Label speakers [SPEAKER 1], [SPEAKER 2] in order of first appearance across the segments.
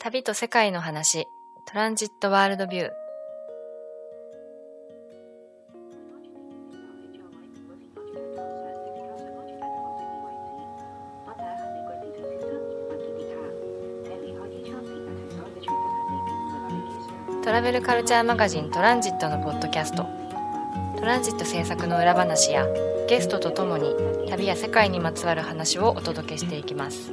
[SPEAKER 1] 旅と世界の話。トランジットワールドビュー。トラベルカルチャーマガジントランジットのポッドキャスト。トランジット制作の裏話やゲストとともに旅や世界にまつわる話をお届けしていきます。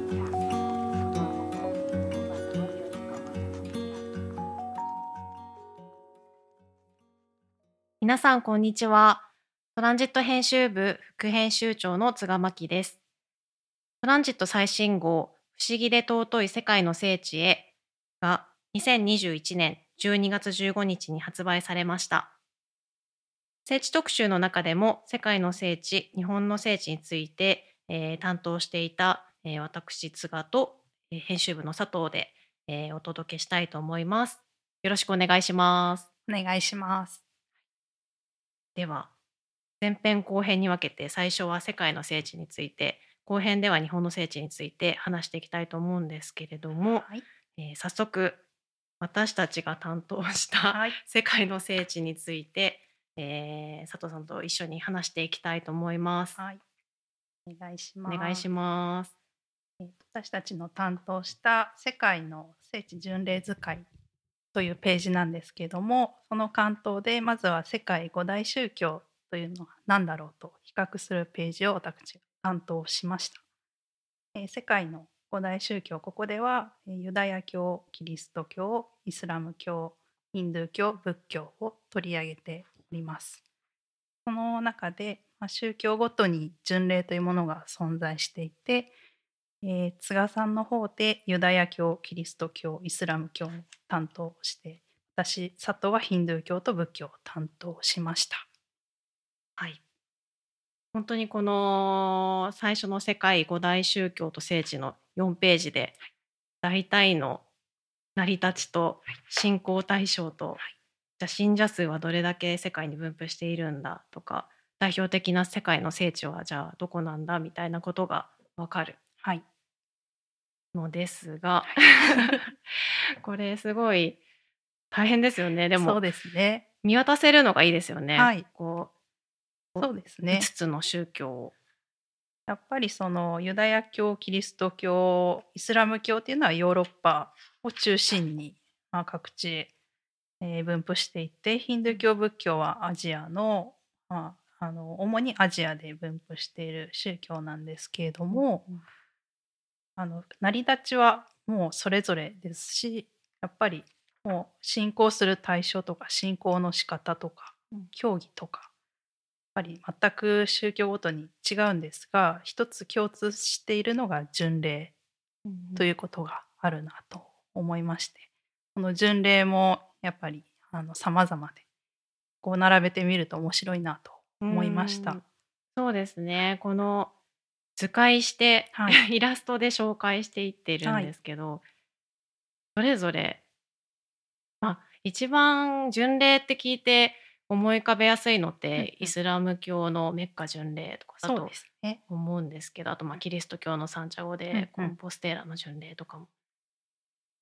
[SPEAKER 2] 皆さんこんにちは。トランジット編集部副編集長の津賀真希です。トランジット最新号不思議で尊い世界の聖地へが2021年12月15日に発売されました。聖地特集の中でも世界の聖地日本の聖地について、えー担当していた、えー私津賀と、えー編集部の佐藤で、えーお届けしたいと思います。よろしくお願いします。
[SPEAKER 3] お願いします。
[SPEAKER 2] では前編後編に分けて最初は世界の聖地について後編では日本の聖地について話していきたいと思うんですけれども、
[SPEAKER 3] はい。
[SPEAKER 2] えー早速私たちが担当した
[SPEAKER 3] はい。
[SPEAKER 2] 世界の聖地について、えー佐藤さんと一緒に話していきたいと思います。
[SPEAKER 3] はい。お願いし
[SPEAKER 2] お
[SPEAKER 3] ます。
[SPEAKER 2] 願いします。
[SPEAKER 3] えー私たちの担当した世界の聖地巡礼図解というページなんですけども、その関東でまずは世界五大宗教というのは何だろうと比較するページを私が担当しました。えー世界の五大宗教ここではえユダヤ教、キリスト教、イスラム教、ヒンドゥー教、仏教を取り上げております。その中で、まあ、宗教ごとに巡礼というものが存在していて、えー、津賀さんの方でユダヤ教、キリスト教、イスラム教を担当して、私、佐藤はヒンドゥー教と仏教を担当しました。
[SPEAKER 2] はい。本当にこの最初の世界五大宗教と聖地の4ページで大体の成り立ちと信仰対象と、じゃあ信者数はどれだけ世界に分布しているんだとか代表的な世界の聖地はじゃあどこなんだみたいなことがわかる
[SPEAKER 3] はい。
[SPEAKER 2] のですが これすごい大変ですよねでも
[SPEAKER 3] そうですね。
[SPEAKER 2] 見渡せるのがいいですよね。
[SPEAKER 3] はい
[SPEAKER 2] こう
[SPEAKER 3] そうですね
[SPEAKER 2] 5。つの宗教を
[SPEAKER 3] やっぱりそのユダヤ教、キリスト教、イスラム教っていうのはヨーロッパを中心に、まあ、各地へ、えー分布していて、ヒンドゥー教、仏教はアジアの、まあ、あの主にアジアで分布している宗教なんですけれども、
[SPEAKER 2] うん
[SPEAKER 3] あの成り立ちはもうそれぞれですしやっぱりもう信仰する対象とか信仰の仕方とか
[SPEAKER 2] うん。
[SPEAKER 3] 教義とかやっぱり全く宗教ごとに違うんですが一つ共通しているのが巡礼ということがあるなと思いましてこの巡礼もやっぱりあの様々でこう並べてみると面白いなと思いました。
[SPEAKER 2] うん。そうですね。この図解して、
[SPEAKER 3] は
[SPEAKER 2] イラストで紹介していってるんですけど、それぞれ、まあ、一番巡礼って聞いて思い浮かべやすいのっ
[SPEAKER 3] うん
[SPEAKER 2] て、
[SPEAKER 3] うん。
[SPEAKER 2] イスラム教のメッカ巡礼とかだと。思うんですけどあとまあキリスト教のサンチャゴ
[SPEAKER 3] うんうん。
[SPEAKER 2] でコンポステーラの巡礼とかも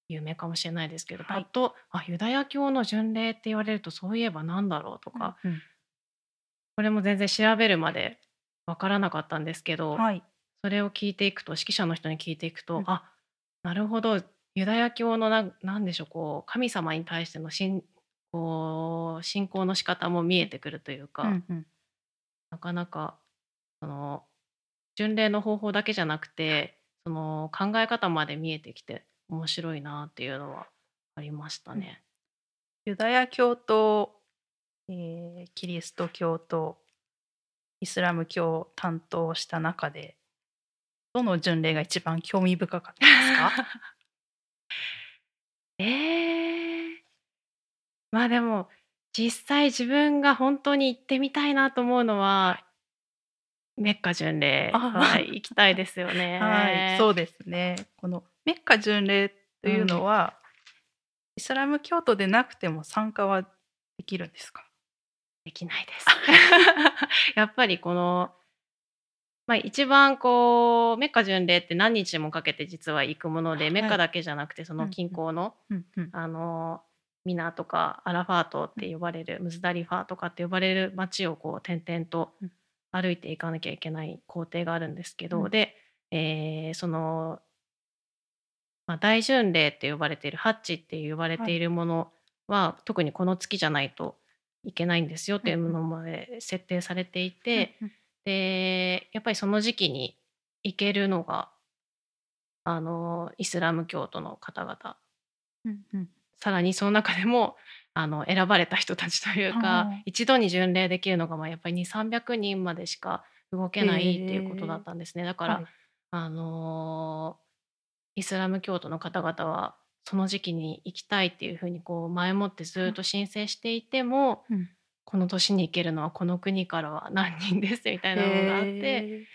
[SPEAKER 2] 有名かもしれないですけど、
[SPEAKER 3] はい。
[SPEAKER 2] パッとあユダヤ教の巡礼って言われるとそういえばなんだろうとか、
[SPEAKER 3] うん。
[SPEAKER 2] これも全然調べるまでわからなかったんですけど、
[SPEAKER 3] はい。
[SPEAKER 2] それを聞いていくと指揮者の人に聞いていくと、
[SPEAKER 3] うん
[SPEAKER 2] あなるほどユダヤ教のななんでしょうこう神様に対しての信こう信仰の仕方も見えてくるというか、
[SPEAKER 3] うんうん
[SPEAKER 2] なかなかその巡礼の方法だけじゃなくてその考え方まで見えてきて面白いなっていうのはありましたね。
[SPEAKER 3] ユダヤ教と、えーキリスト教とイスラム教を担当した中でどの巡礼が一番興味深かったですか？
[SPEAKER 2] えー、まあでも実際自分が本当に行ってみたいなと思うのはメッカ巡礼
[SPEAKER 3] あ
[SPEAKER 2] は行きたいですよね。
[SPEAKER 3] はい、そうですね。このメッカ巡礼というのは、イスラム教徒でなくても参加はできるんですか？
[SPEAKER 2] できないです。やっぱりこのまあ、一番こうメッカ巡礼って何日もかけて実は行くもので、
[SPEAKER 3] はい。
[SPEAKER 2] メッカだけじゃなくてその近郊の、
[SPEAKER 3] うんうん。
[SPEAKER 2] あのミナとかアラファートって呼ばれるムズダリファーとかって呼ばれる街をこう点々と
[SPEAKER 3] うん。
[SPEAKER 2] 歩いていかなきゃいけない工程があるんですけど、
[SPEAKER 3] うん。
[SPEAKER 2] で、えーその、まあ、大巡礼って呼ばれているハッチって呼ばれているものは、特にこの月じゃないといけないんですよっていうものまで設定されていて、
[SPEAKER 3] うん
[SPEAKER 2] でやっぱりその時期に行けるのがあのイスラム教徒の方々。
[SPEAKER 3] うんうん。
[SPEAKER 2] さらにその中でもあの選ばれた人たちという
[SPEAKER 3] あ
[SPEAKER 2] か
[SPEAKER 3] ー。
[SPEAKER 2] 一度に巡礼できるのがまあやっぱり2300人までしか動けないっていうことだったんですね。だから、
[SPEAKER 3] はい。
[SPEAKER 2] あのーイスラム教徒の方々はその時期に行きたいっていうふうにこう前もってずっと申請していても、
[SPEAKER 3] うん。
[SPEAKER 2] この年に行けるのはこの国からは何人ですみたいなのがあって。
[SPEAKER 3] へ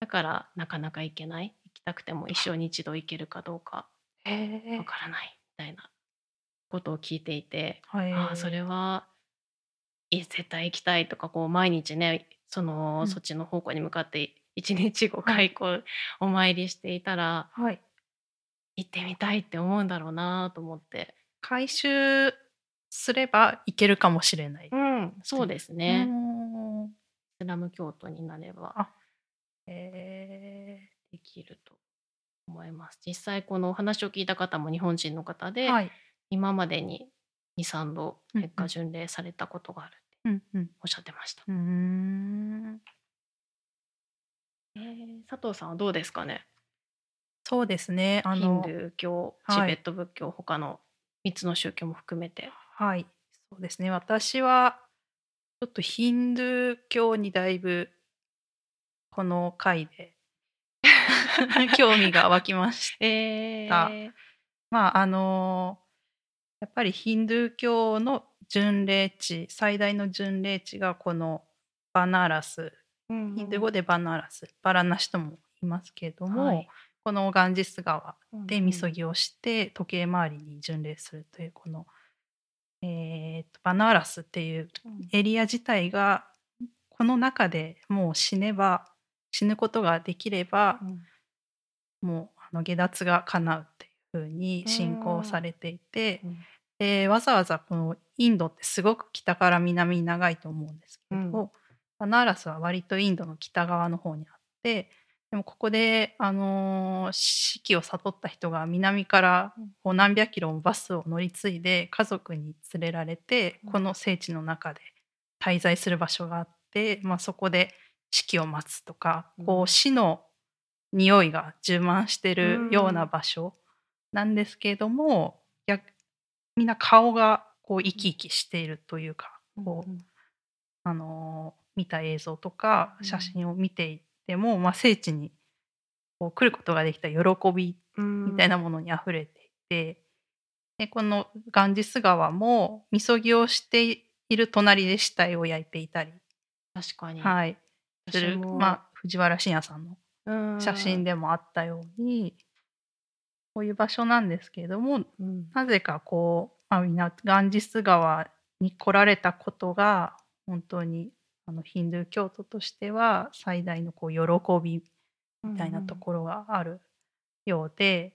[SPEAKER 2] だからなかなか行けない。行きたくても一生に一度行けるかどうかわからないみたいなことを聞いていて、
[SPEAKER 3] ー。
[SPEAKER 2] ああそれはい絶対行きたいとかこう毎日ねその、
[SPEAKER 3] うん。
[SPEAKER 2] そっちの方向に向かって一日5回こうお参りしていたら
[SPEAKER 3] はい
[SPEAKER 2] 行ってみたいって思うんだろうなと思って。
[SPEAKER 3] 回収すればいけるかもしれない。
[SPEAKER 2] うんそうですね、イ
[SPEAKER 3] うん。
[SPEAKER 2] スラム教徒になれば
[SPEAKER 3] あへ
[SPEAKER 2] できると思います。実際このお話を聞いた方も日本人の方で、
[SPEAKER 3] ーはい。
[SPEAKER 2] 今までに23度
[SPEAKER 3] うん。
[SPEAKER 2] 結果巡礼されたことがあるって
[SPEAKER 3] うんうん。
[SPEAKER 2] おっしゃってました、
[SPEAKER 3] うーん。
[SPEAKER 2] えー佐藤さんはどうですかね？
[SPEAKER 3] そうですね。あ
[SPEAKER 2] ヒン
[SPEAKER 3] の
[SPEAKER 2] ドゥー教
[SPEAKER 3] はい
[SPEAKER 2] チベット仏教、他の3つの宗教も含めて
[SPEAKER 3] はい、そうですね。私はちょっとヒンドゥー教にだいぶこの回で 興味が湧きました。
[SPEAKER 2] え
[SPEAKER 3] た
[SPEAKER 2] ー
[SPEAKER 3] まああのやっぱりヒンドゥー教の巡礼地最大の巡礼地がこのバナーラス
[SPEAKER 2] うん
[SPEAKER 3] ヒンドゥー語でバナーラスバラナシとも言いますけれども、
[SPEAKER 2] はい
[SPEAKER 3] このガンジス川で
[SPEAKER 2] うん
[SPEAKER 3] みそぎをして時計回りに巡礼するというこの、えーとバナーラスっていう
[SPEAKER 2] うん。
[SPEAKER 3] エリア自体がこの中でもう死ねば死ぬことができれば
[SPEAKER 2] うん。
[SPEAKER 3] もうあの下脱が叶うっていうふうに信仰されていて
[SPEAKER 2] うん。
[SPEAKER 3] でわざわざこのインドってすごく北から南に長いと思うんですけど、
[SPEAKER 2] うん。
[SPEAKER 3] バナーラスは割とインドの北側の方にあってでもここで、あのー死期を悟った人が南から
[SPEAKER 2] うん。
[SPEAKER 3] こう何百キロもバスを乗り継いで家族に連れられて
[SPEAKER 2] うん。
[SPEAKER 3] この聖地の中で滞在する場所があって、まあ、そこで死期を待つとか、
[SPEAKER 2] うん。
[SPEAKER 3] こう死の匂いが充満してるような場所なんですけれども、逆みんな顔がこう生き生きしているというか、こう
[SPEAKER 2] うん
[SPEAKER 3] あのー見た映像とか
[SPEAKER 2] うん。
[SPEAKER 3] 写真を見ていても、まあ、聖地にこう来ることができた喜び
[SPEAKER 2] うん。
[SPEAKER 3] みたいなものにあふれていて、でこのガンジス川もみそぎをしている隣で死体を焼いていたり、
[SPEAKER 2] 確かに、
[SPEAKER 3] はい、する、まあ、藤原信也さんの
[SPEAKER 2] うん。
[SPEAKER 3] 写真でもあったように、こういう場所なんですけれども
[SPEAKER 2] うん。
[SPEAKER 3] なぜかこう、まあ、みんなガンジス川に来られたことが本当にあのヒンドゥー教徒としては最大のこう喜びみたいなところがあるようで、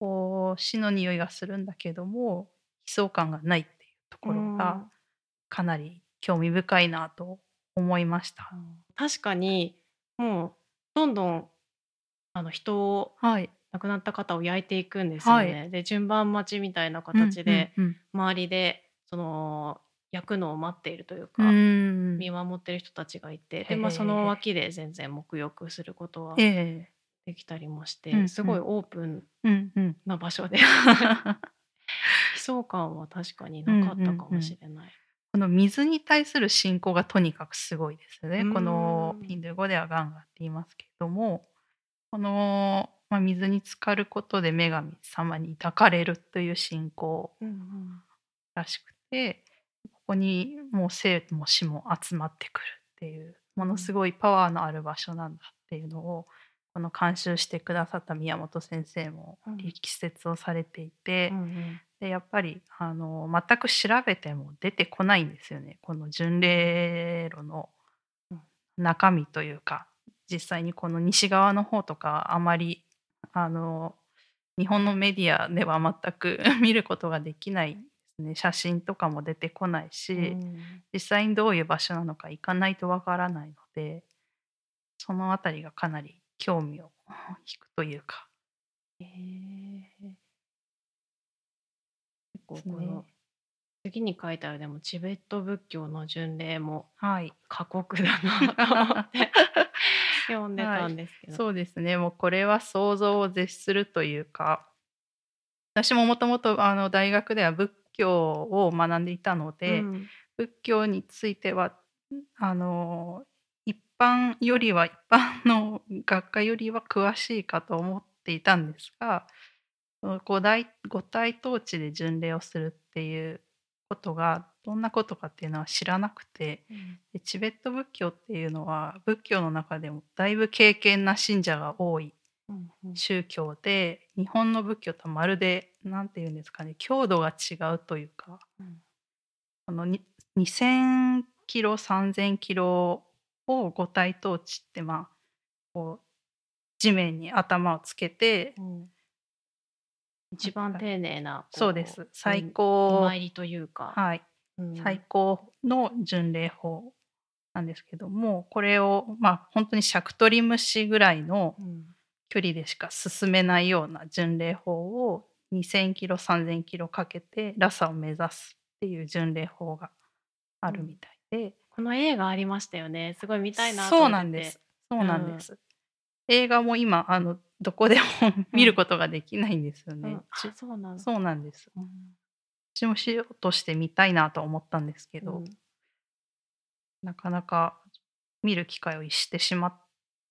[SPEAKER 3] こう死の匂いがするんだけども悲壮感がないっていうところがかなり興味深いなと思いました。
[SPEAKER 2] うん。確かにもうどんどんあの人を
[SPEAKER 3] はい、
[SPEAKER 2] 亡くなった方を焼いていくんですよね。
[SPEAKER 3] は
[SPEAKER 2] で順番待ちみたいな形で、
[SPEAKER 3] うんうん。
[SPEAKER 2] 周りでその焼くのを待っているという
[SPEAKER 3] う
[SPEAKER 2] か、
[SPEAKER 3] んうん。
[SPEAKER 2] 見守ってる人たちがいて
[SPEAKER 3] へ
[SPEAKER 2] で、まあ、
[SPEAKER 3] ー
[SPEAKER 2] その脇で全然沐浴することは
[SPEAKER 3] え
[SPEAKER 2] できたりもして、
[SPEAKER 3] うんうん。
[SPEAKER 2] すごいオープンな場所で 悲壮感は確かになかったかもしれない。
[SPEAKER 3] この水に対する信仰がとにかくすごいですよね。
[SPEAKER 2] うん。
[SPEAKER 3] このヒンドゥー語ではガンガって言いますけれどもこの、まあ、水に浸かることで女神様に抱かれるという信仰
[SPEAKER 2] うんうん。
[SPEAKER 3] らしくてここにもう生も死も集まってくるっていうものすごいパワーのある場所なんだっていうのをこの監修してくださった宮本先生も
[SPEAKER 2] うん。
[SPEAKER 3] 力説をされていて、
[SPEAKER 2] うんうん。
[SPEAKER 3] でやっぱりあの全く調べても出てこないんですよね。この巡礼路の
[SPEAKER 2] うん。
[SPEAKER 3] 中身というか実際にこの西側の方とかあまりあの日本のメディアでは全く 見ることができないね。写真とかも出てこないし、
[SPEAKER 2] うん。
[SPEAKER 3] 実際にどういう場所なのか行かないとわからないのでそのあたりがかなり興味を 引くというか。
[SPEAKER 2] へえ。結構この次に書いてあるでもチベット仏教の巡礼も
[SPEAKER 3] はい。
[SPEAKER 2] 過酷だなと思って 読んでたんですけど、
[SPEAKER 3] そうですね。もうこれは想像を絶するというか。私ももともとあの大学では仏教を学んでいたので、
[SPEAKER 2] うん。
[SPEAKER 3] 仏教についてはあの一般よりは一般の学科よりは詳しいかと思っていたんですが五大五体統治で巡礼をするっていうことがどんなことかっていうのは知らなくてでチベット仏教っていうのは仏教の中でもだいぶ敬虔な信者が多い
[SPEAKER 2] うんうん。
[SPEAKER 3] 宗教で日本の仏教とはまるで何て言うんですかね強度が違うというか
[SPEAKER 2] うん。
[SPEAKER 3] あのに2,000キロ3,000キロを五体統治ってまあこう地面に頭をつけて
[SPEAKER 2] うん。一番丁寧なこ
[SPEAKER 3] そうです。最
[SPEAKER 2] お
[SPEAKER 3] 高
[SPEAKER 2] 参りというか、
[SPEAKER 3] はい。
[SPEAKER 2] うん。
[SPEAKER 3] 最高の巡礼法なんですけどもこれをまあ本当にシャクトリムシぐらいの
[SPEAKER 2] うん
[SPEAKER 3] 距離でしか進めないような巡礼法を2,000キロ3,000キロかけてラサを目指すっていう巡礼法があるみたいで、
[SPEAKER 2] この映画ありましたよね。すごい見たいなと思ってて。
[SPEAKER 3] そうなんです。そうなん。です、映画も今あのどこでも見ることができないんですよね、
[SPEAKER 2] うん、そうなんだ。
[SPEAKER 3] そうなんです。
[SPEAKER 2] うん。
[SPEAKER 3] 私もしようとして見たいなと思ったんですけど、
[SPEAKER 2] うん。
[SPEAKER 3] なかなか見る機会を逸してしまっ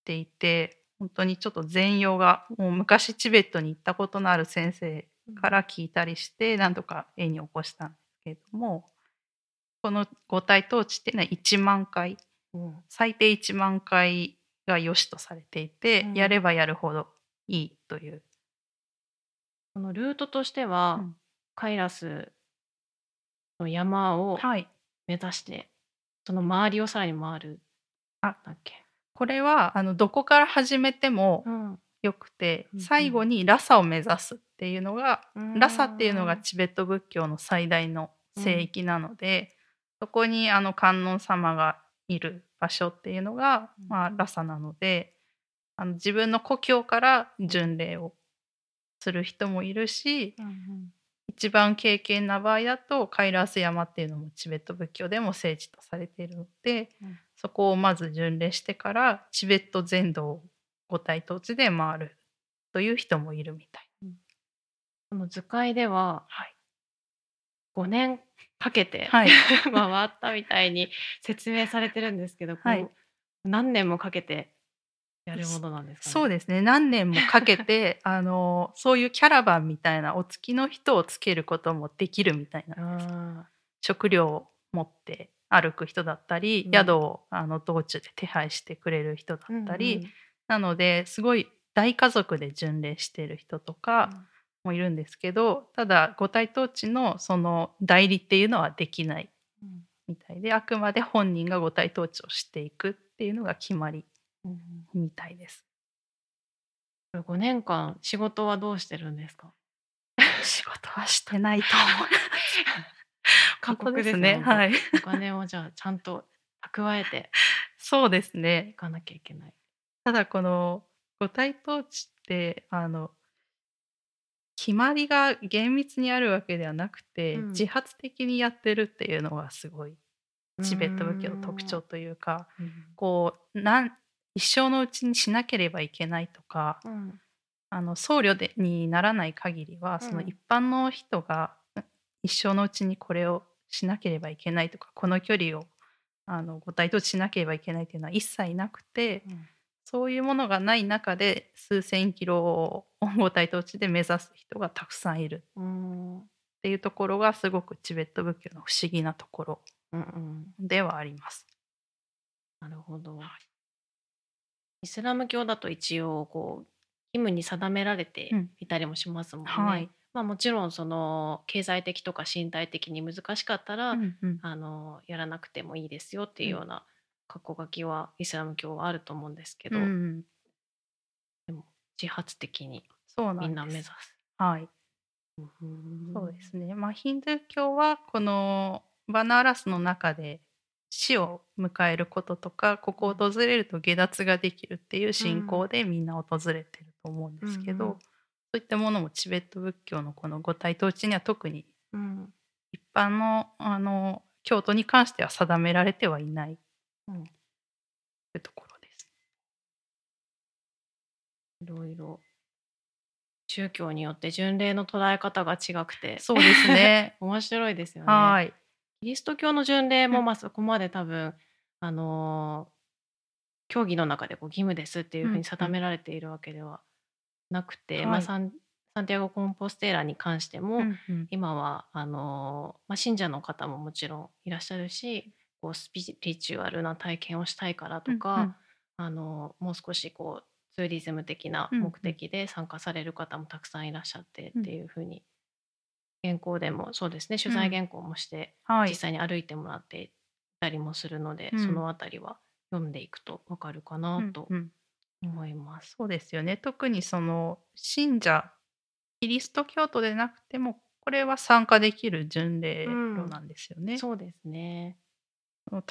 [SPEAKER 3] ていて本当にちょっと全容がもう昔チベットに行ったことのある先生から聞いたりして何とか絵に起こしたんですけれどもこの五体統治っていうのは1万回
[SPEAKER 2] うん
[SPEAKER 3] 最低1万回が良しとされていて、
[SPEAKER 2] うん。
[SPEAKER 3] やればやるほどいいという。
[SPEAKER 2] このルートとしては、
[SPEAKER 3] うん。
[SPEAKER 2] カイラスの山を
[SPEAKER 3] はい、
[SPEAKER 2] 目指して、その周りをさらに回る。
[SPEAKER 3] あ。
[SPEAKER 2] だっけ、
[SPEAKER 3] これはあのどこから始めても
[SPEAKER 2] うん。
[SPEAKER 3] よくて、
[SPEAKER 2] うんうん。
[SPEAKER 3] 最後にラサを目指すっていうのが、
[SPEAKER 2] うん。
[SPEAKER 3] ラサっていうのがチベット仏教の最大の聖域なので、そこにあの観音様がいる場所っていうのが、
[SPEAKER 2] うん。
[SPEAKER 3] まあ、ラサなのであの自分の故郷から巡礼をする人もいるし
[SPEAKER 2] うんうん。
[SPEAKER 3] 一番敬虔な場合だとカイラース山っていうのもチベット仏教でも聖地とされているので、
[SPEAKER 2] うん
[SPEAKER 3] そこをまず巡礼してからチベット全土を五体統治で回るという人もいるみたい。
[SPEAKER 2] この図解では
[SPEAKER 3] はい。
[SPEAKER 2] 5年かけて、
[SPEAKER 3] はい。
[SPEAKER 2] 回ったみたいに説明されてるんですけど、
[SPEAKER 3] はい。
[SPEAKER 2] 何年もかけてやるものなんですかね？
[SPEAKER 3] そうですね。何年もかけて あのそういうキャラバンみたいなお付きの人をつけることもできるみたいな
[SPEAKER 2] あ
[SPEAKER 3] 食料を持って歩く人だったり、
[SPEAKER 2] うん。
[SPEAKER 3] 宿をあの道中で手配してくれる人だ
[SPEAKER 2] ー
[SPEAKER 3] ったり、
[SPEAKER 2] うんうん
[SPEAKER 3] なのですごい大家族で巡礼してる人とかもいるんですけどただ五体統治のその代理っていうのはできない
[SPEAKER 2] うん
[SPEAKER 3] みたいであくまで本人が五体統治をしていくっていうのが決まり
[SPEAKER 2] うん
[SPEAKER 3] みたいです。
[SPEAKER 2] うん5年間仕事はどうしてるんですか？
[SPEAKER 3] 仕事はしてないと思う。
[SPEAKER 2] 過酷ですね
[SPEAKER 3] はい。
[SPEAKER 2] お金をじゃあちゃんと蓄えて
[SPEAKER 3] そうです
[SPEAKER 2] い
[SPEAKER 3] ね。
[SPEAKER 2] かなきゃいけない。
[SPEAKER 3] ただこの五体統治ってあの決まりが厳密にあるわけではなくて、
[SPEAKER 2] うん
[SPEAKER 3] 自発的にやってるっていうのがすごいチベット仏教の特徴というか
[SPEAKER 2] うん
[SPEAKER 3] こうなん一生のうちにしなければいけないとか
[SPEAKER 2] うん
[SPEAKER 3] あの僧侶でにならない限りは、
[SPEAKER 2] うん
[SPEAKER 3] その一般の人が一生のうちにこれをしなければいけないとかこの距離をあのご体統治しなければいけないっていうのは一切なくて、
[SPEAKER 2] うん。
[SPEAKER 3] そういうものがない中で数千キロをご体統治で目指す人がたくさんいる。
[SPEAKER 2] うん。
[SPEAKER 3] っていうところがすごくチベット仏教の不思議なところ
[SPEAKER 2] うんうん。
[SPEAKER 3] ではあります。
[SPEAKER 2] なるほど。イスラム教だと一応こう義務に定められて
[SPEAKER 3] うん。
[SPEAKER 2] いたりもしますもんね。
[SPEAKER 3] はい
[SPEAKER 2] まあもちろんその経済的とか身体的に難しかったら、
[SPEAKER 3] うんうん。
[SPEAKER 2] あのやらなくてもいいですよっていうような過去書きはイスラム教はあると思うんですけど、
[SPEAKER 3] うん、
[SPEAKER 2] 自発的に
[SPEAKER 3] そうなんです。
[SPEAKER 2] みんな目指す。
[SPEAKER 3] はい、
[SPEAKER 2] うん。
[SPEAKER 3] そうですね。まあヒンドゥー教はこのバナーラスの中で死を迎えることとかここを訪れると下脱ができるっていう信仰でみんな訪れてると思うんですけど、
[SPEAKER 2] うんうん
[SPEAKER 3] そういったものもチベット仏教のこの五体統治には特に
[SPEAKER 2] うん
[SPEAKER 3] 一般のあの教徒に関しては定められてはいない
[SPEAKER 2] うん
[SPEAKER 3] というところです。
[SPEAKER 2] いろいろ宗教によって巡礼の捉え方が違くて
[SPEAKER 3] そうですね。
[SPEAKER 2] 面白いですよね。
[SPEAKER 3] はい。
[SPEAKER 2] キリスト教の巡礼も
[SPEAKER 3] うん
[SPEAKER 2] まあそこまで多分、あのー教義の中でこう義務ですっていうふう
[SPEAKER 3] うんうん
[SPEAKER 2] に定められているわけではなくて、
[SPEAKER 3] はい。
[SPEAKER 2] まあ、サンサンティアゴ・コンポステーラに関しても、
[SPEAKER 3] うんうん。
[SPEAKER 2] 今はあのーまあ、信者の方ももちろんいらっしゃるしこうスピリチュアルな体験をしたいからとか、
[SPEAKER 3] うんうん。
[SPEAKER 2] あのもう少しこうツーリズム的な
[SPEAKER 3] うんうん。
[SPEAKER 2] 目的で参加される方もたくさんいらっしゃって
[SPEAKER 3] うん
[SPEAKER 2] っていうふうに、原稿でもそうですね取材原稿もして、
[SPEAKER 3] はい。
[SPEAKER 2] 実。際に歩いてもらっていたりもするので、
[SPEAKER 3] うん。
[SPEAKER 2] そのあたりは読んでいくとわかるかなと
[SPEAKER 3] うんうん
[SPEAKER 2] 思います。
[SPEAKER 3] そうですよね。特にその信者キリスト教徒でなくてもこれは参加できる巡礼路なん。ですよね。
[SPEAKER 2] そうですね。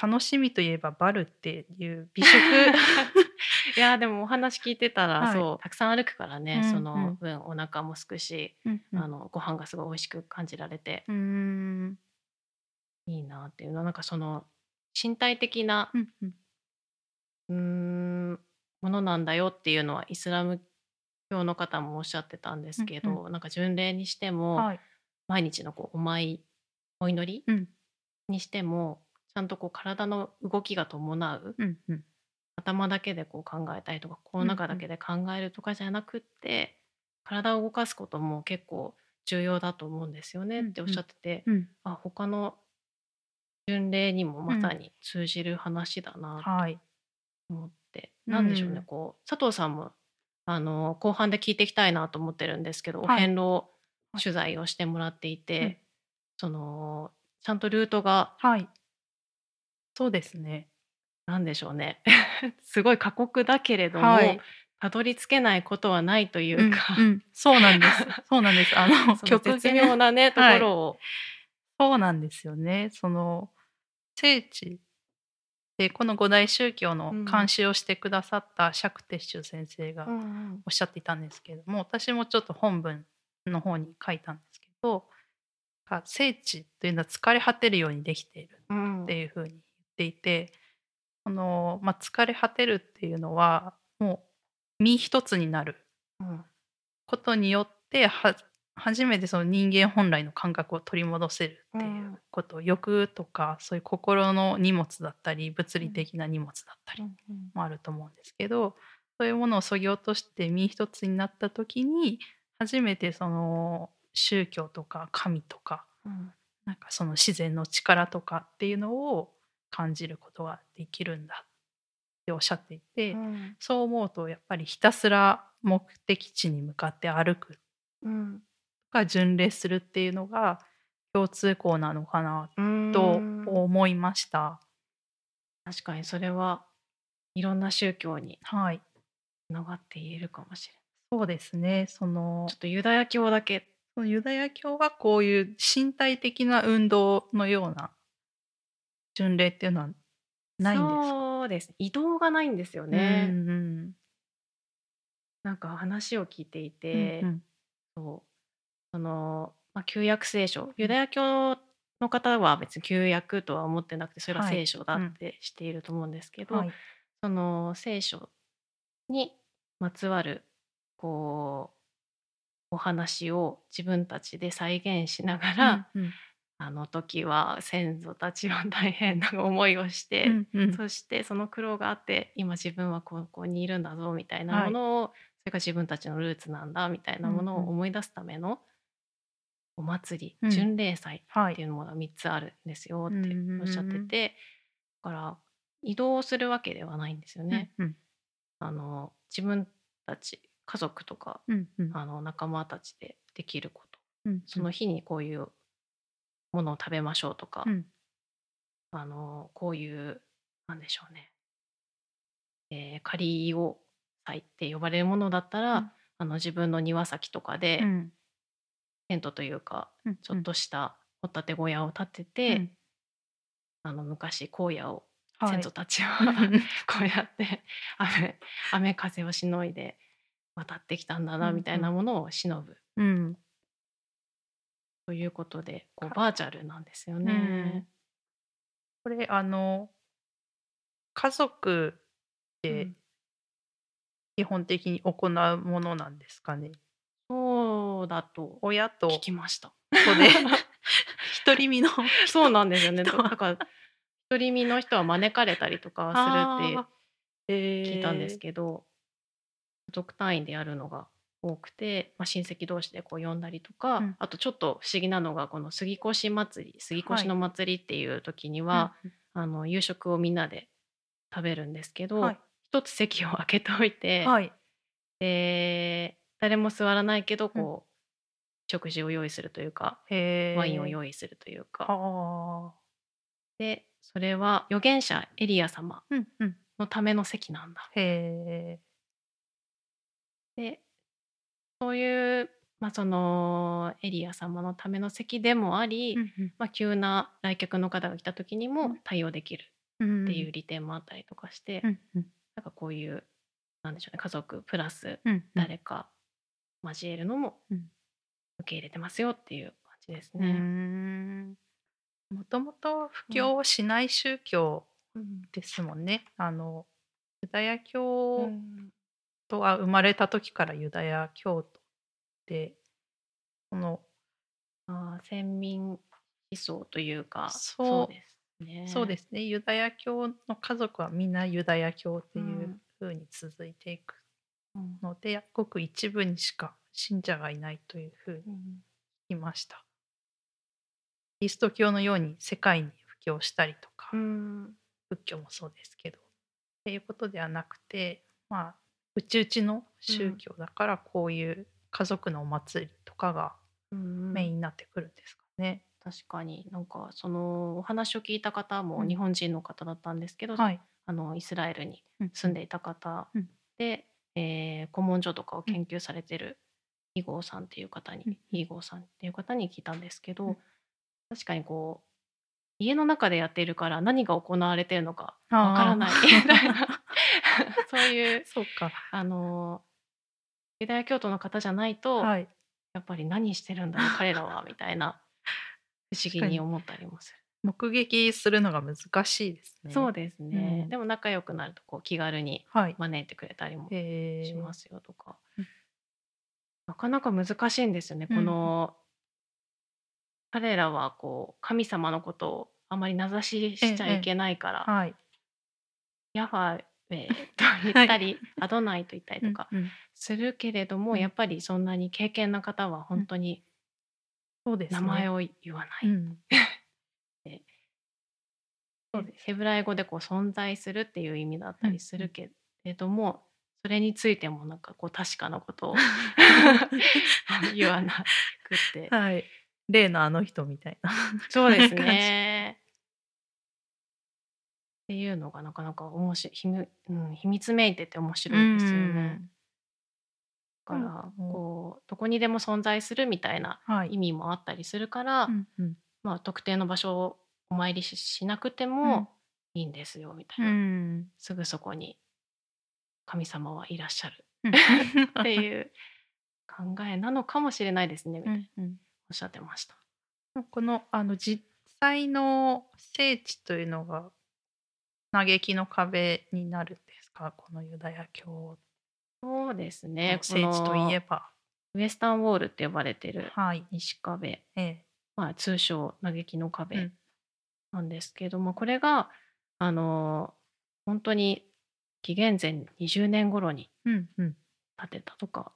[SPEAKER 3] 楽しみといえばバルっていう美食。
[SPEAKER 2] いやでもお話聞いてたら、
[SPEAKER 3] はい。
[SPEAKER 2] そうたくさん歩くからね、
[SPEAKER 3] うん
[SPEAKER 2] その分お腹もすくし、
[SPEAKER 3] うんうん。
[SPEAKER 2] あのご飯がすごい美味しく感じられて。
[SPEAKER 3] うーん。
[SPEAKER 2] いいなっていうのはなんかその身体的な
[SPEAKER 3] うんうん
[SPEAKER 2] ものなんだよっていうのはイスラム教の方もおっしゃってたんですけど、
[SPEAKER 3] うん。
[SPEAKER 2] なんか巡礼にしても、
[SPEAKER 3] はい。
[SPEAKER 2] 毎日のこうお参りお祈り
[SPEAKER 3] うん。
[SPEAKER 2] にしてもちゃんとこう体の動きが伴う
[SPEAKER 3] うんうん。
[SPEAKER 2] 頭だけでこう考えたりとかこの中だけで考えるとかじゃなくって、体を動かすことも結構重要だと思うんですよねっておっしゃってて、
[SPEAKER 3] うん。
[SPEAKER 2] あ他の巡礼にもまさに通じる話だな
[SPEAKER 3] はい。
[SPEAKER 2] と思って、
[SPEAKER 3] うん
[SPEAKER 2] なんでしょうねこう佐藤さんもあの後半で聞いていきたいなと思ってるんですけど、
[SPEAKER 3] はい。
[SPEAKER 2] お遍路取材をしてもらっていて、
[SPEAKER 3] うん
[SPEAKER 2] そのちゃんとルートが
[SPEAKER 3] はい。そうですね。
[SPEAKER 2] なんでしょうね。すごい過酷だけれども、
[SPEAKER 3] はい。
[SPEAKER 2] たどり着けないことはないというか、
[SPEAKER 3] うんうん。そうなんです。そうなんです。あの極
[SPEAKER 2] 妙なねと
[SPEAKER 3] はい
[SPEAKER 2] ころを、
[SPEAKER 3] そうなんですよね。その聖地でこの五大宗教の
[SPEAKER 2] うん。
[SPEAKER 3] 監視をしてくださった釈徹宗先生がおっしゃっていたんですけれども、私もちょっと本文の方に書いたんですけどが聖地というのは疲れ果てるようにできている
[SPEAKER 2] うん。
[SPEAKER 3] っていうふうに言っていて、このまあ、疲れ果てるっていうのはもう身一つになる
[SPEAKER 2] うん。
[SPEAKER 3] ことによっては初めてその人間本来の感覚を取り戻せるっていうこと、欲とかそういう心の荷物だったり物理的な荷物だったりもあると思うんですけどそういうものをそぎ落として身一つになった時に初めてその宗教とか神とか
[SPEAKER 2] うん。
[SPEAKER 3] なんかその自然の力とかっていうのを感じることができるんだっておっしゃっていて、
[SPEAKER 2] うん。
[SPEAKER 3] そう思うとやっぱりひたすら目的地に向かって歩く
[SPEAKER 2] うん
[SPEAKER 3] が巡礼するっていうのが共通項なのかな
[SPEAKER 2] うん。
[SPEAKER 3] と思いました。
[SPEAKER 2] 確かにそれはいろんな宗教に
[SPEAKER 3] はい、
[SPEAKER 2] つながって言えるかもしれ
[SPEAKER 3] そうですね。その
[SPEAKER 2] ないちょっとユダヤ教だけ。
[SPEAKER 3] ユダヤ教はこういう身体的な運動のような巡礼っていうのはないんですか？
[SPEAKER 2] そうです。移動がないんですよ
[SPEAKER 3] う
[SPEAKER 2] ね、
[SPEAKER 3] んうん。
[SPEAKER 2] なんか話を聞いていて、
[SPEAKER 3] うんうん。
[SPEAKER 2] そうその、まあ、旧約聖書ユダヤ教の方は別に旧約とは思ってなくてそれは
[SPEAKER 3] はい。
[SPEAKER 2] 聖書だってしていると思うんですけど、
[SPEAKER 3] はい。
[SPEAKER 2] その聖書にまつわるこうお話を自分たちで再現しながら、
[SPEAKER 3] うん
[SPEAKER 2] あの時は先祖たちは大変な思いをして、
[SPEAKER 3] うんうん。
[SPEAKER 2] そしてその苦労があって今自分はここにいるんだぞみたいなものを、それが自分たちのルーツなんだみたいなものを
[SPEAKER 3] うんうん。
[SPEAKER 2] 思い出すためのお祭り、
[SPEAKER 3] うん。
[SPEAKER 2] 巡礼祭
[SPEAKER 3] はい。
[SPEAKER 2] っていうのが3つあるんですよって
[SPEAKER 3] うんうんうん。
[SPEAKER 2] おっしゃってて、だから移動するわけではないんですよね。
[SPEAKER 3] うん
[SPEAKER 2] あの自分たち家族とか
[SPEAKER 3] うんうん。
[SPEAKER 2] あの仲間たちでできること。
[SPEAKER 3] うん。
[SPEAKER 2] その日にこういうものを食べましょうとか、
[SPEAKER 3] うん。
[SPEAKER 2] あのこういうなんでしょうね、えー、仮を祭って呼ばれるものだったら、
[SPEAKER 3] うん。
[SPEAKER 2] あの自分の庭先とかで、
[SPEAKER 3] うん
[SPEAKER 2] テントというか
[SPEAKER 3] うん
[SPEAKER 2] ちょっとした掘ったて小屋を建てて、
[SPEAKER 3] うん。
[SPEAKER 2] あの昔荒野を
[SPEAKER 3] はい。
[SPEAKER 2] 先祖たちは、こうやって雨雨風をしのいで渡ってきたんだな
[SPEAKER 3] うん
[SPEAKER 2] みたいなものを忍ぶ。
[SPEAKER 3] うん。
[SPEAKER 2] ということでこうバーチャルなんですよ
[SPEAKER 3] うん。
[SPEAKER 2] ね。
[SPEAKER 3] これあの家族で
[SPEAKER 2] うん。
[SPEAKER 3] 基本的に行うものなんですかね？
[SPEAKER 2] そうだと
[SPEAKER 3] 親と。
[SPEAKER 2] 聞きました。
[SPEAKER 3] 子で独り身の。
[SPEAKER 2] そうなんですよね。だから独り身の人は招かれたりとかはするって聞いたんですけど、家族単位でやるのが多くて、まあ、親戚同士でこう呼んだりとか、
[SPEAKER 3] うん。
[SPEAKER 2] あとちょっと不思議なのがこの杉越祭り杉越の祭りっていう時には、あの夕食をみんなで食べるんですけど、
[SPEAKER 3] はい。
[SPEAKER 2] 一つ席を空けておいて、
[SPEAKER 3] はい。
[SPEAKER 2] で誰も座らないけどこう、食事を用意するというかワインを用意するというか、
[SPEAKER 3] あ。
[SPEAKER 2] でそれは預言者エリア様のための席なんだ。
[SPEAKER 3] へ
[SPEAKER 2] でそういう、まあ、そのエリア様のための席でもあり、
[SPEAKER 3] ーうん。
[SPEAKER 2] まあ、急な来客の方が来た時にも対応できる
[SPEAKER 3] うん。
[SPEAKER 2] っていう利点もあったりとかして、
[SPEAKER 3] うんうん。
[SPEAKER 2] なんかこういうなんでしょうね家族プラス
[SPEAKER 3] うんうん。
[SPEAKER 2] 誰か交えるのも
[SPEAKER 3] うん
[SPEAKER 2] 受け入れてますよっていう感じですね。
[SPEAKER 3] んもともと布教をしない宗教
[SPEAKER 2] うん
[SPEAKER 3] ですもんね。あのユダヤ
[SPEAKER 2] う
[SPEAKER 3] 教
[SPEAKER 2] ん
[SPEAKER 3] とは生まれた時からユダヤ教徒でこの
[SPEAKER 2] あー先民思想というか
[SPEAKER 3] そう
[SPEAKER 2] ですね。
[SPEAKER 3] そうですねユダヤ教の家族はみんなユダヤ教っていう風に続いていく
[SPEAKER 2] うん
[SPEAKER 3] ので、ごく一部にしか信者がいないという風に
[SPEAKER 2] うん。
[SPEAKER 3] 聞きました。キリスト教のように世界に布教したりとか、
[SPEAKER 2] うん。
[SPEAKER 3] 仏教もそうですけどっていうことではなくてまあうちうちの宗教だからこういう家族のお祭りとかが
[SPEAKER 2] うん
[SPEAKER 3] メインになってくるんですかね。
[SPEAKER 2] 確かに。なんかそのお話を聞いた方も
[SPEAKER 3] うん。
[SPEAKER 2] 日本人の方だったんですけど、
[SPEAKER 3] はい、
[SPEAKER 2] あのイスラエルに
[SPEAKER 3] うん。
[SPEAKER 2] 住んでいた方
[SPEAKER 3] うん。
[SPEAKER 2] で、えー古文書とかを研究されてる伊郷さんっていう方に、
[SPEAKER 3] うん
[SPEAKER 2] 伊郷さんっていう方に聞いたんですけど、
[SPEAKER 3] うん
[SPEAKER 2] 確かにこう家の中でやっているから何が行われているのかわからないみたいな そういう
[SPEAKER 3] そうか。
[SPEAKER 2] あのユダヤ教徒の方じゃないと、
[SPEAKER 3] はい。
[SPEAKER 2] やっぱり何してるんだろう 彼らはみたいな不思議に思ったりもする。
[SPEAKER 3] 目撃するのが難しいですね。
[SPEAKER 2] そうですね、
[SPEAKER 3] うん
[SPEAKER 2] でも仲良くなるとこう気軽に
[SPEAKER 3] はい。
[SPEAKER 2] 招いてくれたりもしますよとか、
[SPEAKER 3] うん
[SPEAKER 2] なかなか難しいんですよね、
[SPEAKER 3] うん
[SPEAKER 2] この彼らはこう神様のことをあまり名指ししちゃいけないから、
[SPEAKER 3] はい。
[SPEAKER 2] ヤファウェと言ったり、アドナイと言ったりとかするけれども、
[SPEAKER 3] うん。
[SPEAKER 2] やっぱりそんなに経験な方は本当に
[SPEAKER 3] そうですね。
[SPEAKER 2] 名前を言わない、
[SPEAKER 3] うん。
[SPEAKER 2] そうです。ヘブライ語でこう存在するっていう意味だったりするけれども、それについてもなんかこう確かなことを 言わなくて
[SPEAKER 3] はい。例のあの人みたいな。
[SPEAKER 2] そうですね。っていうのがなかなか面白いうん、秘密めいてて面白いですよね。だから
[SPEAKER 3] うん
[SPEAKER 2] こうどこにでも存在するみたいな
[SPEAKER 3] はい。
[SPEAKER 2] 意味もあったりするから、まあ、特定の場所をお参りししなくてもいいんですよみたいな、
[SPEAKER 3] うん。
[SPEAKER 2] すぐそこに神様はいらっしゃる
[SPEAKER 3] うん
[SPEAKER 2] っていう考えなのかもしれないですねみたいな
[SPEAKER 3] うんうん
[SPEAKER 2] おっしゃってました。
[SPEAKER 3] このあの実際の聖地というのが嘆きの壁になるんですか？このユダヤ教
[SPEAKER 2] そうですね
[SPEAKER 3] の聖地といえば。
[SPEAKER 2] ウエスタンウォールって呼ばれてる
[SPEAKER 3] はい。
[SPEAKER 2] 西壁、
[SPEAKER 3] ええ。
[SPEAKER 2] まあ、通称嘆きの
[SPEAKER 3] う
[SPEAKER 2] 壁
[SPEAKER 3] ん
[SPEAKER 2] なんですけども、これがあの本当に紀元前20年頃に
[SPEAKER 3] うんうん。
[SPEAKER 2] 建てたとか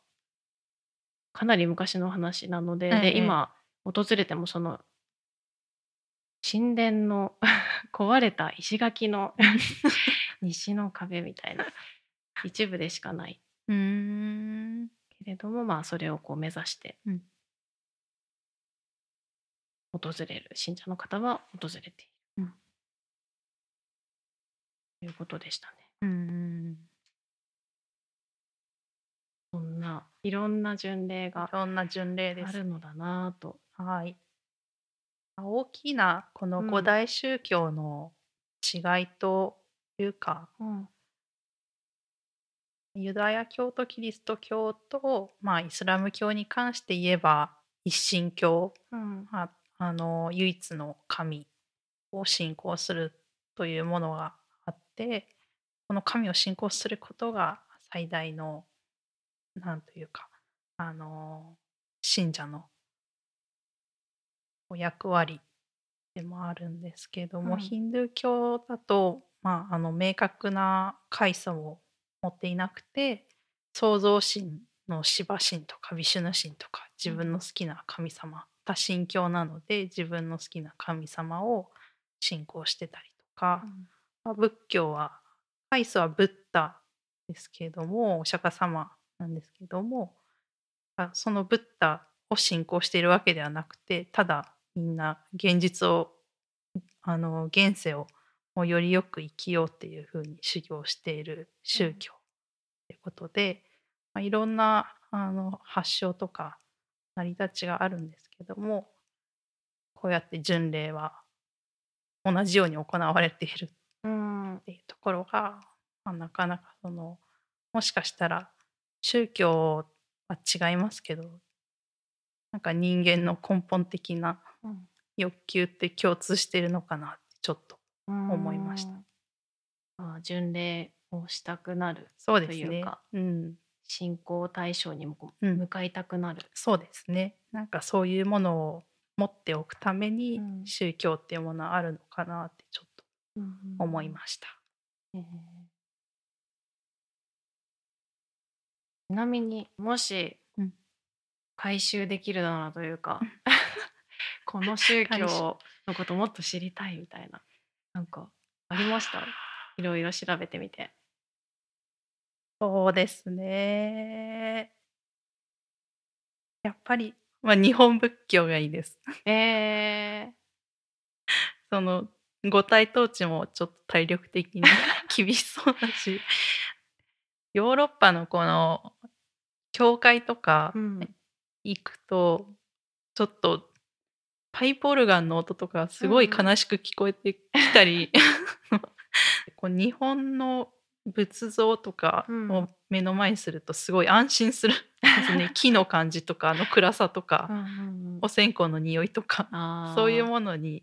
[SPEAKER 2] かなり昔の話なので,、
[SPEAKER 3] ええ
[SPEAKER 2] で今訪れてもその神殿の 壊れた石垣の 西の壁みたいな一部でしかないう
[SPEAKER 3] ーん。
[SPEAKER 2] けれどもまあそれをこう目指して
[SPEAKER 3] うん
[SPEAKER 2] 訪れる信者の方は訪れている。
[SPEAKER 3] うん
[SPEAKER 2] ということでしたね。
[SPEAKER 3] うん
[SPEAKER 2] そんないろんな巡礼
[SPEAKER 3] い
[SPEAKER 2] が
[SPEAKER 3] ろんな巡礼です。
[SPEAKER 2] あるのだなぁと。
[SPEAKER 3] はい。大きなこの
[SPEAKER 2] うん
[SPEAKER 3] 五大宗教の違いというか、
[SPEAKER 2] うん
[SPEAKER 3] ユダヤ教とキリスト教と、まあ、イスラム教に関して言えば一神教、
[SPEAKER 2] うん
[SPEAKER 3] まあ、あの唯一の神を信仰するというものがあってこの神を信仰することが最大のなんというかあの信者のお役割でもあるんですけども、
[SPEAKER 2] うん。
[SPEAKER 3] ヒンドゥー教だと、まあ、あの明確な階層を持っていなくて創造神のシバ神とかビシュヌ神とか自分の好きな神様、多神教なので自分の好きな神様を信仰してたりとか、まあ仏教はカイスはブッダですけれどもお釈迦様なんですけどもあそのブッダを信仰しているわけではなくてただみんな現実をあの現世をもうよりよく生きようっていうふうに修行している宗教ということで、まあ、いろんなあの発祥とか成り立ちがあるんですけどもこうやって巡礼は同じように行われている
[SPEAKER 2] うん。
[SPEAKER 3] っていうところが、まあ、なかなかそのもしかしたら宗教は違いますけどなんか人間の根本的な
[SPEAKER 2] うん。
[SPEAKER 3] 欲求って共通しているのかなってちょっと思いました。
[SPEAKER 2] うんあ巡礼をしたくなるというか。
[SPEAKER 3] うん、
[SPEAKER 2] 信仰対象にも向かいたくなる。
[SPEAKER 3] そうですね。なんかそういうものを持っておくために
[SPEAKER 2] うん。
[SPEAKER 3] 宗教っていうものはあるのかなってちょっと思いました。
[SPEAKER 2] えーちなみにもし
[SPEAKER 3] うん
[SPEAKER 2] 回収できるならというか この宗教のこともっと知りたいみたいななんかありました？いろいろ調べてみて。
[SPEAKER 3] そうですね。やっぱり、まあ、日本仏教がいいです。
[SPEAKER 2] え
[SPEAKER 3] その五体統治もちょっと体力的に 厳しそうだしヨーロッパのこの教会とか行くとちょっとパイプオルガンの音とかすごい悲しく聞こえてきたり、こう日本の仏像とかを目の前にするとすごい安心するんですね。木の感じとかあの暗さとか、
[SPEAKER 2] うんうんうん。
[SPEAKER 3] お線香の匂いとかそういうものに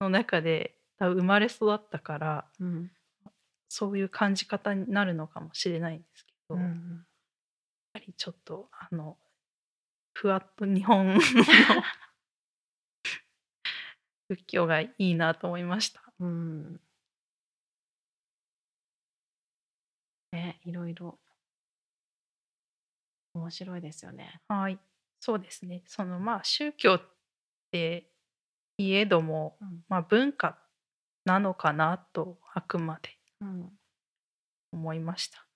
[SPEAKER 3] の中で生まれ育ったから
[SPEAKER 2] うん。
[SPEAKER 3] そういう感じ方になるのかもしれないんですけど、
[SPEAKER 2] うん
[SPEAKER 3] ぱりちょっとあのふわっと日本の 仏教がいいなと思いました。
[SPEAKER 2] うんねいろいろ面白いですよね。
[SPEAKER 3] はい、そうですね。そのまあ宗教っていえども、
[SPEAKER 2] うん
[SPEAKER 3] まあ文化なのかなとあくまで
[SPEAKER 2] うん
[SPEAKER 3] 思いました。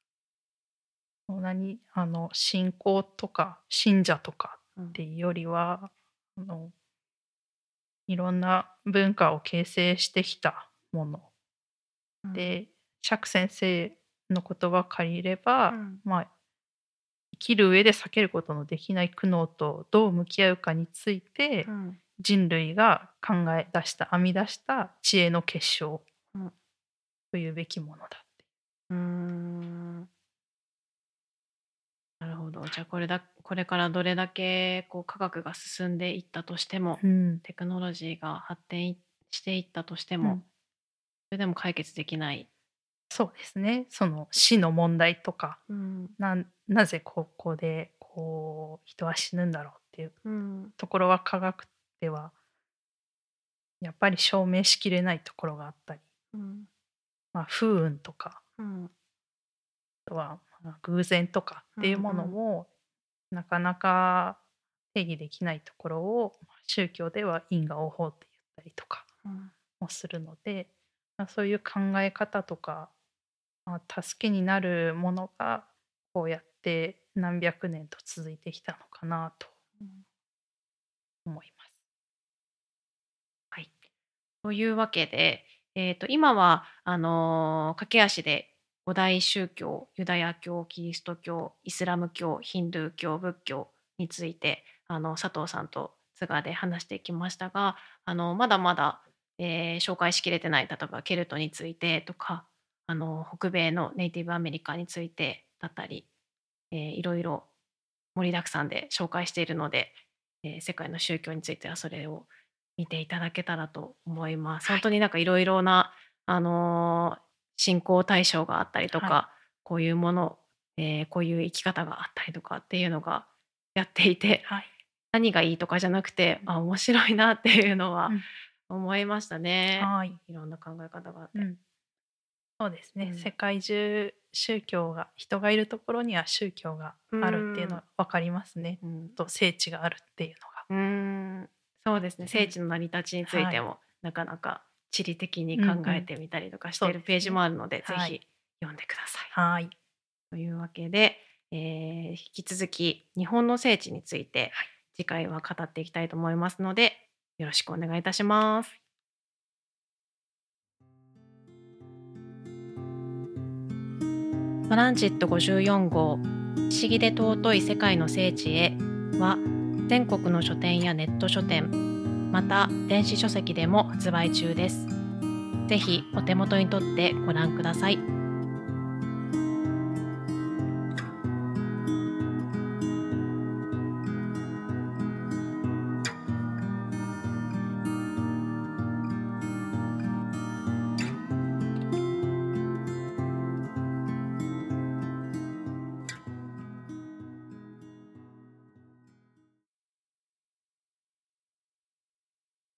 [SPEAKER 3] そんなにあの信仰とか信者とか
[SPEAKER 2] うん。
[SPEAKER 3] っていうよりはあのいろんな文化を形成してきたもので、釈先生の言葉を借りれば、
[SPEAKER 2] うん。
[SPEAKER 3] まあ生きる上で避けることのできない苦悩とどう向き合うかについて、
[SPEAKER 2] うん。
[SPEAKER 3] 人類が考え出した編み出した知恵の結晶
[SPEAKER 2] うん。
[SPEAKER 3] というべきものだって。
[SPEAKER 2] うーんなるほど。じゃあこれだこれからどれだけこう科学が進んでいったとしても、
[SPEAKER 3] うん。
[SPEAKER 2] テクノロジーが発展いしていったとしても、
[SPEAKER 3] うん。
[SPEAKER 2] それでも解決できない。
[SPEAKER 3] そうですね。その死の問題とか
[SPEAKER 2] うん。
[SPEAKER 3] ななぜここでこう人は死ぬんだろうっていう
[SPEAKER 2] うん。
[SPEAKER 3] ところは科学ではやっぱり証明しきれないところがあったり、
[SPEAKER 2] うん。
[SPEAKER 3] まあ、不運とか
[SPEAKER 2] うん。
[SPEAKER 3] あとはまあ偶然とかっていうものも、なかなか定義できないところを宗教では因果応報って言ったりとか
[SPEAKER 2] うん。
[SPEAKER 3] もするので、まあ、そういう考え方とか、まあ、助けになるものがこうやって何百年と続いてきたのかなと思います。
[SPEAKER 2] はい、というわけで、えー、と今はあのー駆け足で五大宗教ユダヤ教キリスト教イスラム教ヒンドゥー教仏教についてあの佐藤さんと津賀で話していきましたがあのまだまだ、えー紹介しきれてない例えばケルトについてとかあの北米のネイティブアメリカについてだったり、えーいろいろ盛りだくさんで紹介しているので、えー世界の宗教についてはそれを見ていただけたらと思います。
[SPEAKER 3] はい
[SPEAKER 2] 本当になんかいろいろな、あのー信仰対象があったりとか、
[SPEAKER 3] は
[SPEAKER 2] こういうもの、えーこういう生き方があったりとかっていうのがやっていて
[SPEAKER 3] はい。
[SPEAKER 2] 何がいいとかじゃなくてあ面白いなっていうのは
[SPEAKER 3] うん
[SPEAKER 2] 思いましたね。
[SPEAKER 3] はい。
[SPEAKER 2] いろんな考え方があって。
[SPEAKER 3] うん。そうですね、
[SPEAKER 2] うん
[SPEAKER 3] 世界中宗教が人がいるところには宗教があるっていうのは分かりますね。
[SPEAKER 2] うん
[SPEAKER 3] と聖地があるっていうのが。
[SPEAKER 2] うーんそうですね聖地の成り立ちについても、なかなか地理的に考えてみたりとかしているページもあるので、
[SPEAKER 3] はい
[SPEAKER 2] ぜひ読んでください。
[SPEAKER 3] はい。
[SPEAKER 2] というわけで、えー引き続き日本の聖地について、
[SPEAKER 3] はい
[SPEAKER 2] 次回は語っていきたいと思いますのでよろしくお願いいたします。トランジット54号不思議で尊い世界の聖地へは全国の書店やネット書店また電子書籍でも発売中です。ぜひお手元にとってご覧ください。